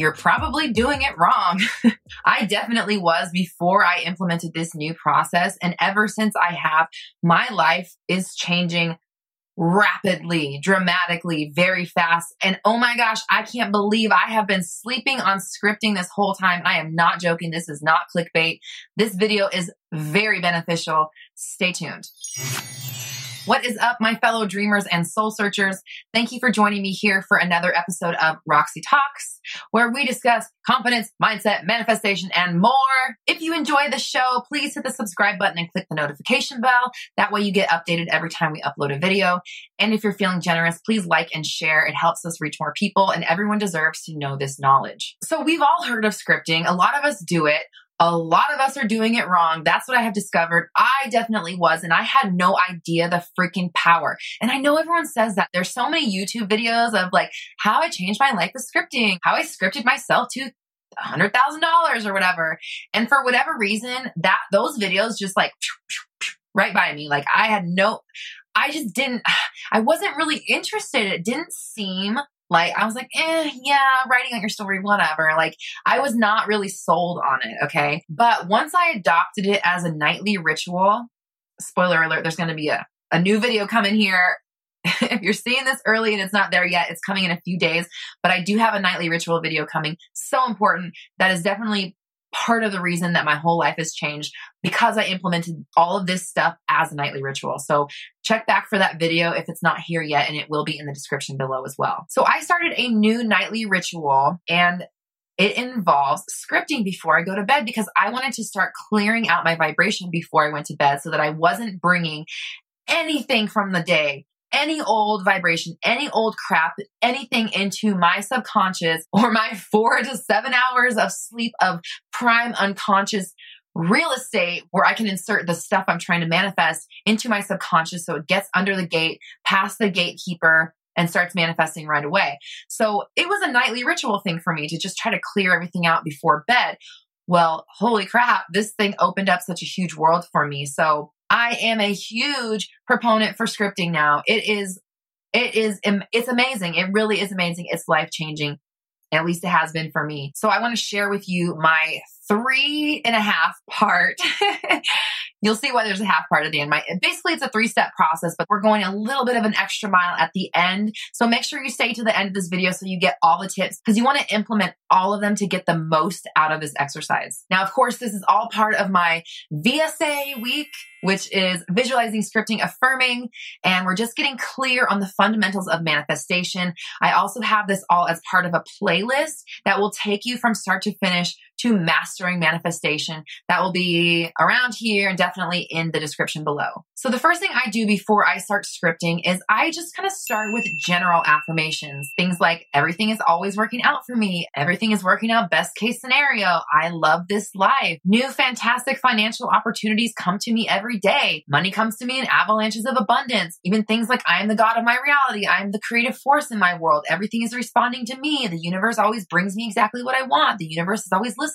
You're probably doing it wrong. I definitely was before I implemented this new process. And ever since I have, my life is changing rapidly, dramatically, very fast. And oh my gosh, I can't believe I have been sleeping on scripting this whole time. I am not joking. This is not clickbait. This video is very beneficial. Stay tuned. What is up, my fellow dreamers and soul searchers? Thank you for joining me here for another episode of Roxy Talks, where we discuss confidence, mindset, manifestation, and more. If you enjoy the show, please hit the subscribe button and click the notification bell. That way you get updated every time we upload a video. And if you're feeling generous, please like and share. It helps us reach more people, and everyone deserves to know this knowledge. So, we've all heard of scripting. A lot of us do it. A lot of us are doing it wrong. That's what I have discovered. I definitely was, and I had no idea the freaking power. And I know everyone says that. There's so many YouTube videos of like how I changed my life with scripting, how I scripted myself to hundred thousand dollars or whatever. And for whatever reason, that those videos just like right by me. Like I had no, I just didn't, I wasn't really interested. It didn't seem like I was like, eh, yeah, writing out your story, whatever. Like I was not really sold on it. Okay. But once I adopted it as a nightly ritual, spoiler alert, there's going to be a, a new video coming here. if you're seeing this early and it's not there yet, it's coming in a few days. But I do have a nightly ritual video coming. So important. That is definitely part of the reason that my whole life has changed because I implemented all of this stuff as a nightly ritual. So check back for that video if it's not here yet, and it will be in the description below as well. So I started a new nightly ritual and it involves scripting before I go to bed because I wanted to start clearing out my vibration before I went to bed so that I wasn't bringing anything from the day any old vibration, any old crap, anything into my subconscious or my four to seven hours of sleep of prime unconscious real estate where I can insert the stuff I'm trying to manifest into my subconscious so it gets under the gate, past the gatekeeper, and starts manifesting right away. So it was a nightly ritual thing for me to just try to clear everything out before bed. Well, holy crap, this thing opened up such a huge world for me. So I am a huge proponent for scripting now. It is, it is, it's amazing. It really is amazing. It's life changing. At least it has been for me. So I want to share with you my three and a half part. You'll see why there's a half part at the end. My, basically, it's a three step process, but we're going a little bit of an extra mile at the end. So make sure you stay to the end of this video so you get all the tips because you want to implement all of them to get the most out of this exercise. Now, of course, this is all part of my VSA week which is visualizing, scripting, affirming. And we're just getting clear on the fundamentals of manifestation. I also have this all as part of a playlist that will take you from start to finish to mastering manifestation. That will be around here and definitely in the description below. So the first thing I do before I start scripting is I just kind of start with general affirmations. Things like everything is always working out for me. Everything is working out best case scenario. I love this life. New fantastic financial opportunities come to me every day. Money comes to me in avalanches of abundance. Even things like I am the God of my reality. I am the creative force in my world. Everything is responding to me. The universe always brings me exactly what I want. The universe is always listening.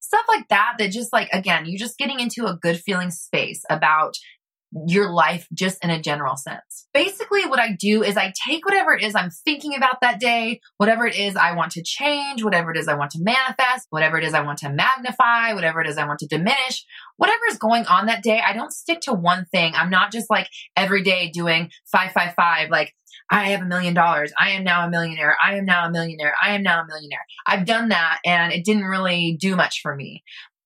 Stuff like that, that just like, again, you're just getting into a good feeling space about your life just in a general sense. Basically, what I do is I take whatever it is I'm thinking about that day, whatever it is I want to change, whatever it is I want to manifest, whatever it is I want to magnify, whatever it is I want to diminish, whatever is going on that day. I don't stick to one thing. I'm not just like every day doing 555, like, I have a million dollars. I am now a millionaire. I am now a millionaire. I am now a millionaire. I've done that and it didn't really do much for me.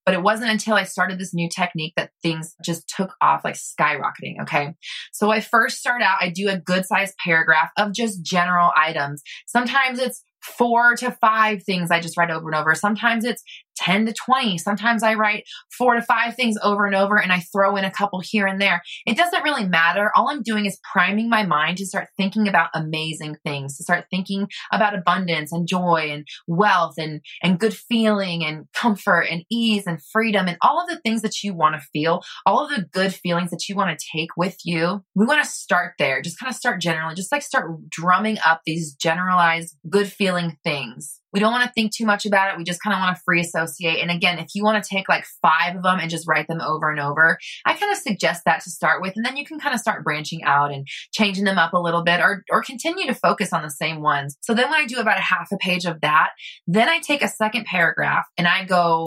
But it wasn't until I started this new technique that things just took off like skyrocketing. Okay. So I first start out, I do a good sized paragraph of just general items. Sometimes it's four to five things I just write over and over. Sometimes it's 10 to 20. Sometimes I write four to five things over and over and I throw in a couple here and there. It doesn't really matter. All I'm doing is priming my mind to start thinking about amazing things, to start thinking about abundance and joy and wealth and, and good feeling and comfort and ease and freedom and all of the things that you want to feel, all of the good feelings that you want to take with you. We want to start there. Just kind of start generally, just like start drumming up these generalized good feeling things we don't want to think too much about it. We just kind of want to free associate. And again, if you want to take like five of them and just write them over and over, I kind of suggest that to start with. And then you can kind of start branching out and changing them up a little bit or, or continue to focus on the same ones. So then when I do about a half a page of that, then I take a second paragraph and I go,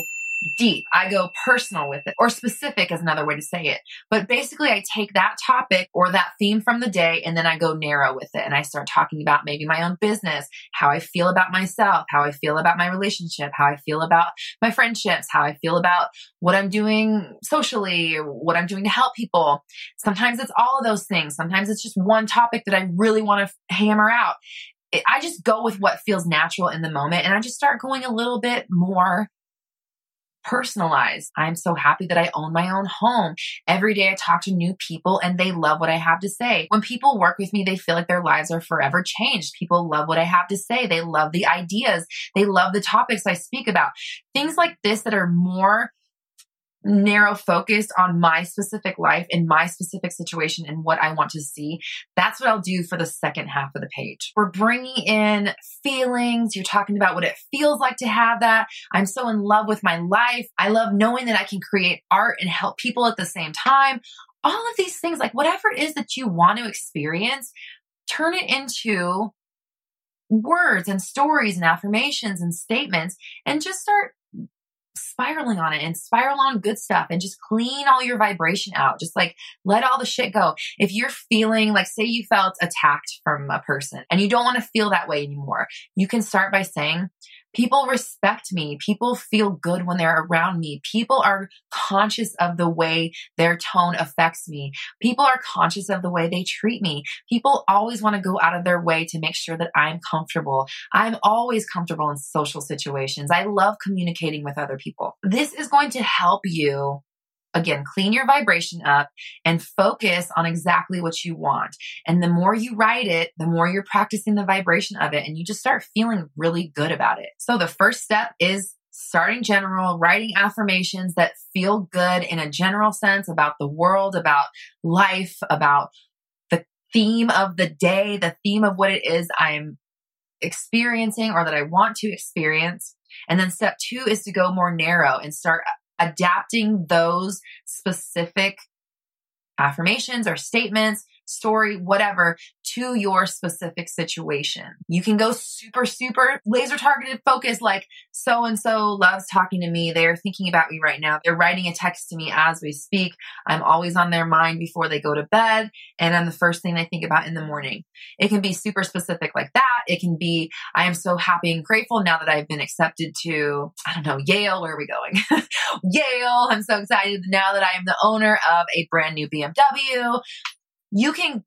deep. I go personal with it, or specific is another way to say it. But basically, I take that topic or that theme from the day and then I go narrow with it. And I start talking about maybe my own business, how I feel about myself, how I feel about my relationship, how I feel about my friendships, how I feel about what I'm doing socially, what I'm doing to help people. Sometimes it's all of those things. Sometimes it's just one topic that I really want to hammer out. I just go with what feels natural in the moment and I just start going a little bit more personalized. I'm so happy that I own my own home. Every day I talk to new people and they love what I have to say. When people work with me, they feel like their lives are forever changed. People love what I have to say. They love the ideas. They love the topics I speak about. Things like this that are more narrow focused on my specific life and my specific situation and what I want to see, that's what I'll do for the second half of the page. We're bringing in feelings. You're talking about what it feels like to have that. I'm so in love with my life. I love knowing that I can create art and help people at the same time. All of these things, like whatever it is that you want to experience, turn it into words and stories and affirmations and statements and just start spiraling on it and spiral on good stuff and just clean all your vibration out. Just like let all the shit go. If you're feeling like, say you felt attacked from a person and you don't want to feel that way anymore, you can start by saying, People respect me. People feel good when they're around me. People are conscious of the way their tone affects me. People are conscious of the way they treat me. People always want to go out of their way to make sure that I'm comfortable. I'm always comfortable in social situations. I love communicating with other people. This is going to help you again, clean your vibration up and focus on exactly what you want. And the more you write it, the more you're practicing the vibration of it and you just start feeling really good about it. So the first step is starting general, writing affirmations that feel good in a general sense about the world, about life, about the theme of the day, the theme of what it is I'm experiencing or that I want to experience. And then step two is to go more narrow and start adapting those specific affirmations or statements, story, whatever, to your specific situation. You can go super, super laser targeted focus, like so and so loves talking to me. They're thinking about me right now. They're writing a text to me as we speak. I'm always on their mind before they go to bed, and I'm the first thing they think about in the morning. It can be super specific like that. It can be, I am so happy and grateful now that I've been accepted to, I don't know, Yale. Where are we going? Yale. I'm so excited now that I am the owner of a brand new BMW you can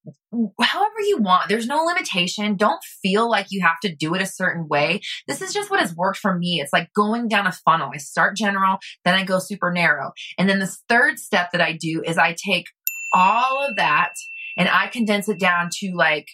however you want. There's no limitation. Don't feel like you have to do it a certain way. This is just what has worked for me. It's like going down a funnel. I start general, then I go super narrow. And then the third step that I do is I take all of that and I condense it down to like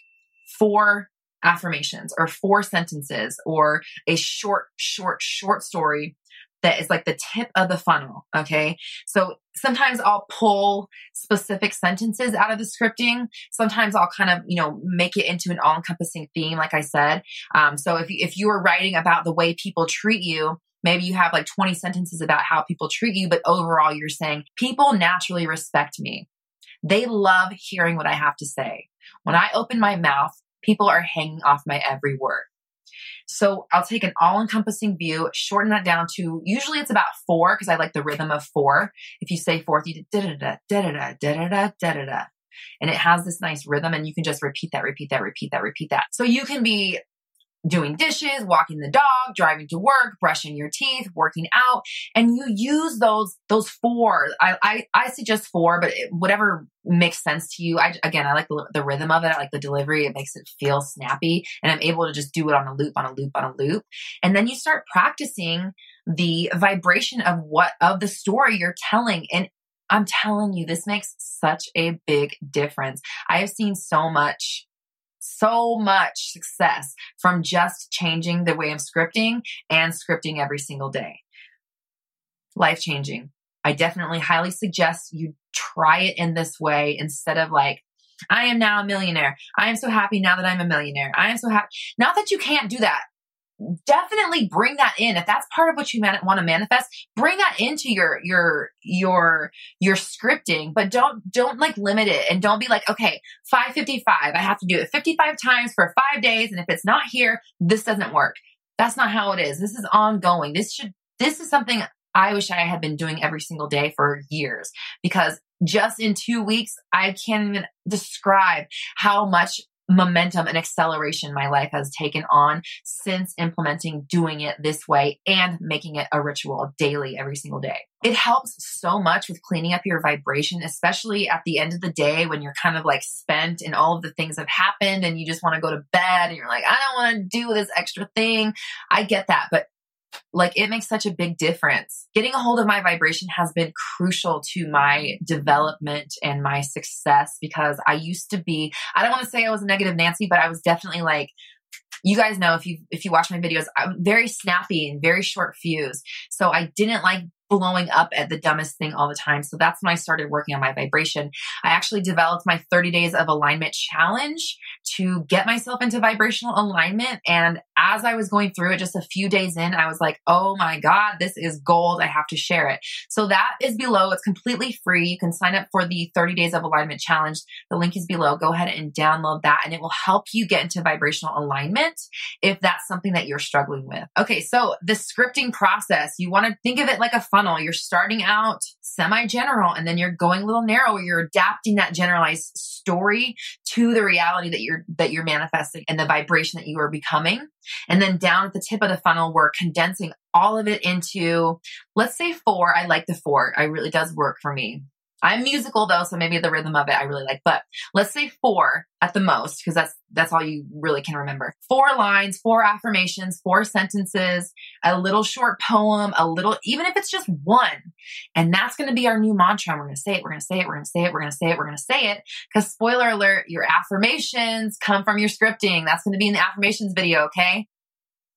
four affirmations or four sentences or a short, short, short story that is like the tip of the funnel. Okay. So sometimes I'll pull specific sentences out of the scripting. Sometimes I'll kind of, you know, make it into an all encompassing theme, like I said. Um, so if, if you are writing about the way people treat you, maybe you have like 20 sentences about how people treat you, but overall you're saying people naturally respect me. They love hearing what I have to say. When I open my mouth, people are hanging off my every word. So I'll take an all encompassing view, shorten that down to usually it's about four because I like the rhythm of four. If you say fourth, you da da da da da da da da da da da. And it has this nice rhythm and you can just repeat that, repeat that, repeat that, repeat that. So you can be doing dishes, walking the dog, driving to work, brushing your teeth, working out, and you use those those four. I I, I suggest four, but whatever makes sense to you. I again, I like the, the rhythm of it. I like the delivery. It makes it feel snappy, and I'm able to just do it on a loop, on a loop, on a loop. And then you start practicing the vibration of what of the story you're telling, and I'm telling you, this makes such a big difference. I have seen so much so much success from just changing the way I'm scripting and scripting every single day. Life changing. I definitely highly suggest you try it in this way instead of like, I am now a millionaire. I am so happy now that I'm a millionaire. I am so happy. Not that you can't do that definitely bring that in. If that's part of what you man- want to manifest bring that into your your your your scripting but don't don't like limit it and don't be like okay 555 i have to do it 55 times for five days and if it's not here this doesn't work. That's not how it is. This is ongoing. This should this is something i wish i had been doing every single day for years because just in two weeks i can't even describe how much momentum and acceleration my life has taken on since implementing doing it this way and making it a ritual daily every single day. It helps so much with cleaning up your vibration, especially at the end of the day when you're kind of like spent and all of the things have happened and you just want to go to bed and you're like, I don't want to do this extra thing. I get that. But like it makes such a big difference. Getting a hold of my vibration has been crucial to my development and my success because I used to be, I don't want to say I was a negative Nancy, but I was definitely like, you guys know if you if you watch my videos, I'm very snappy and very short fuse. So I didn't like blowing up at the dumbest thing all the time. So that's when I started working on my vibration. I actually developed my 30 days of alignment challenge to get myself into vibrational alignment. And as I was going through it, just a few days in, I was like, oh my God, this is gold. I have to share it. So that is below. It's completely free. You can sign up for the 30 days of alignment challenge. The link is below. Go ahead and download that and it will help you get into vibrational alignment if that's something that you're struggling with. Okay. So the scripting process, you want to think of it like a funnel. You're starting out semi general and then you're going a little narrow. You're adapting that generalized story to the reality that you're, that you're manifesting and the vibration that you are becoming. And then down at the tip of the funnel, we're condensing all of it into, let's say four. I like the four. It really does work for me. I'm musical though, so maybe the rhythm of it I really like. But let's say four at the most, because that's that's all you really can remember. Four lines, four affirmations, four sentences, a little short poem, a little, even if it's just one. And that's going to be our new mantra. We're going to say it, we're going to say it, we're going to say it, we're to say it, we're to say it. Because spoiler alert, your affirmations come from your scripting. That's going to be in the affirmations video, okay?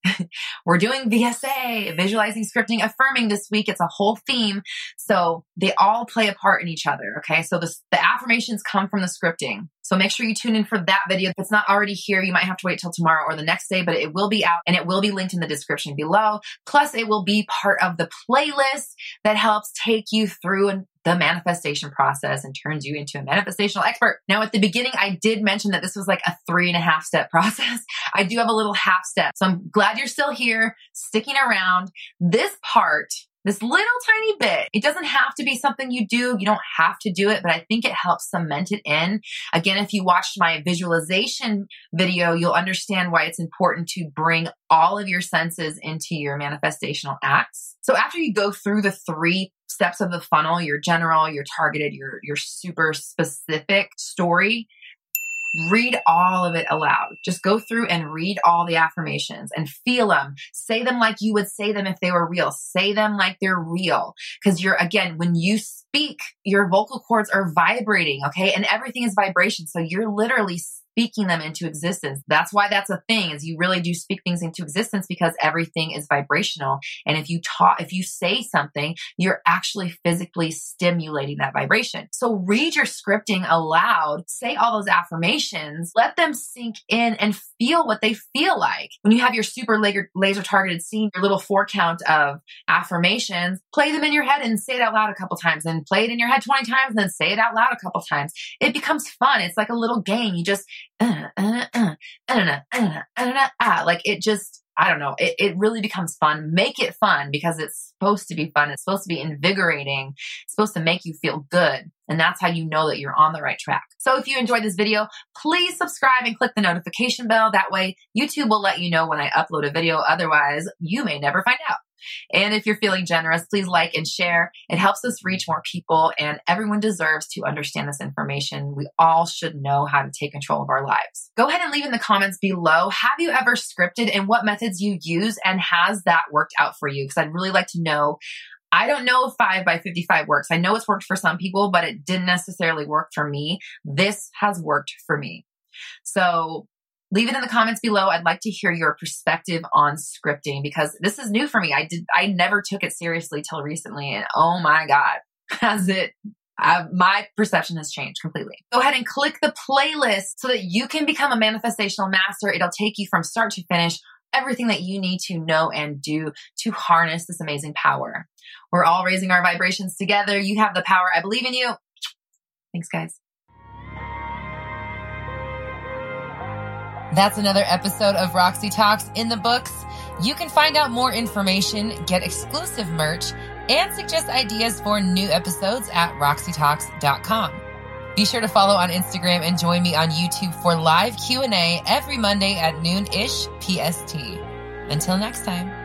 We're doing VSA, visualizing, scripting, affirming this week. It's a whole theme. So they all play a part in each other. Okay. So the, the affirmations come from the scripting. So make sure you tune in for that video. If it's not already here, you might have to wait till tomorrow or the next day, but it will be out and it will be linked in the description below. Plus, it will be part of the playlist that helps take you through the manifestation process and turns you into a manifestational expert. Now, at the beginning, I did mention that this was like a three and a half step process. I do have a little half step. So I'm glad you're still here, sticking around. This part this little tiny bit. It doesn't have to be something you do. You don't have to do it, but I think it helps cement it in. Again, if you watched my visualization video, you'll understand why it's important to bring all of your senses into your manifestational acts. So after you go through the three steps of the funnel, your general, your targeted, your, your super specific story, read all of it aloud. Just go through and read all the affirmations and feel them. Say them like you would say them if they were real. Say them like they're real. Cause you're, again, when you speak, your vocal cords are vibrating. Okay. And everything is vibration. So you're literally speaking them into existence. That's why that's a thing is you really do speak things into existence because everything is vibrational. And if you talk, if you say something, you're actually physically stimulating that vibration. So read your scripting aloud, say all those affirmations, let them sink in and feel what they feel like. When you have your super laser, laser targeted scene, your little four count of affirmations, play them in your head and say it out loud a couple times and play it in your head 20 times and then say it out loud a couple times. It becomes fun. It's like a little game. You just like it just I don't know. It, it really becomes fun. Make it fun because it's supposed to be fun. It's supposed to be invigorating. It's supposed to make you feel good. And that's how you know that you're on the right track. So if you enjoyed this video, please subscribe and click the notification bell. That way YouTube will let you know when I upload a video. Otherwise, you may never find out. And if you're feeling generous, please like and share. It helps us reach more people, and everyone deserves to understand this information. We all should know how to take control of our lives. Go ahead and leave in the comments below. Have you ever scripted and what methods you use, and has that worked out for you? Because I'd really like to know. I don't know if 5 by 55 works. I know it's worked for some people, but it didn't necessarily work for me. This has worked for me. So leave it in the comments below. I'd like to hear your perspective on scripting because this is new for me. I did, I never took it seriously till recently. And oh my God, has it uh, my perception has changed completely. Go ahead and click the playlist so that you can become a manifestational master. It'll take you from start to finish, everything that you need to know and do to harness this amazing power. We're all raising our vibrations together. You have the power. I believe in you. Thanks, guys. That's another episode of Roxy Talks in the books. You can find out more information, get exclusive merch, and suggest ideas for new episodes at roxytalks.com. Be sure to follow on Instagram and join me on YouTube for live Q&A every Monday at noon-ish PST. Until next time.